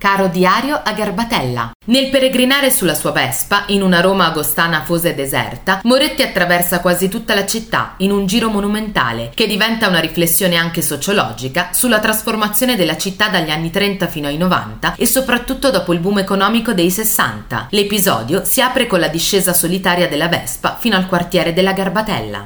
Caro diario a Garbatella. Nel peregrinare sulla sua Vespa, in una Roma agostana fosa e deserta, Moretti attraversa quasi tutta la città in un giro monumentale che diventa una riflessione anche sociologica sulla trasformazione della città dagli anni 30 fino ai 90 e soprattutto dopo il boom economico dei 60. L'episodio si apre con la discesa solitaria della Vespa fino al quartiere della Garbatella.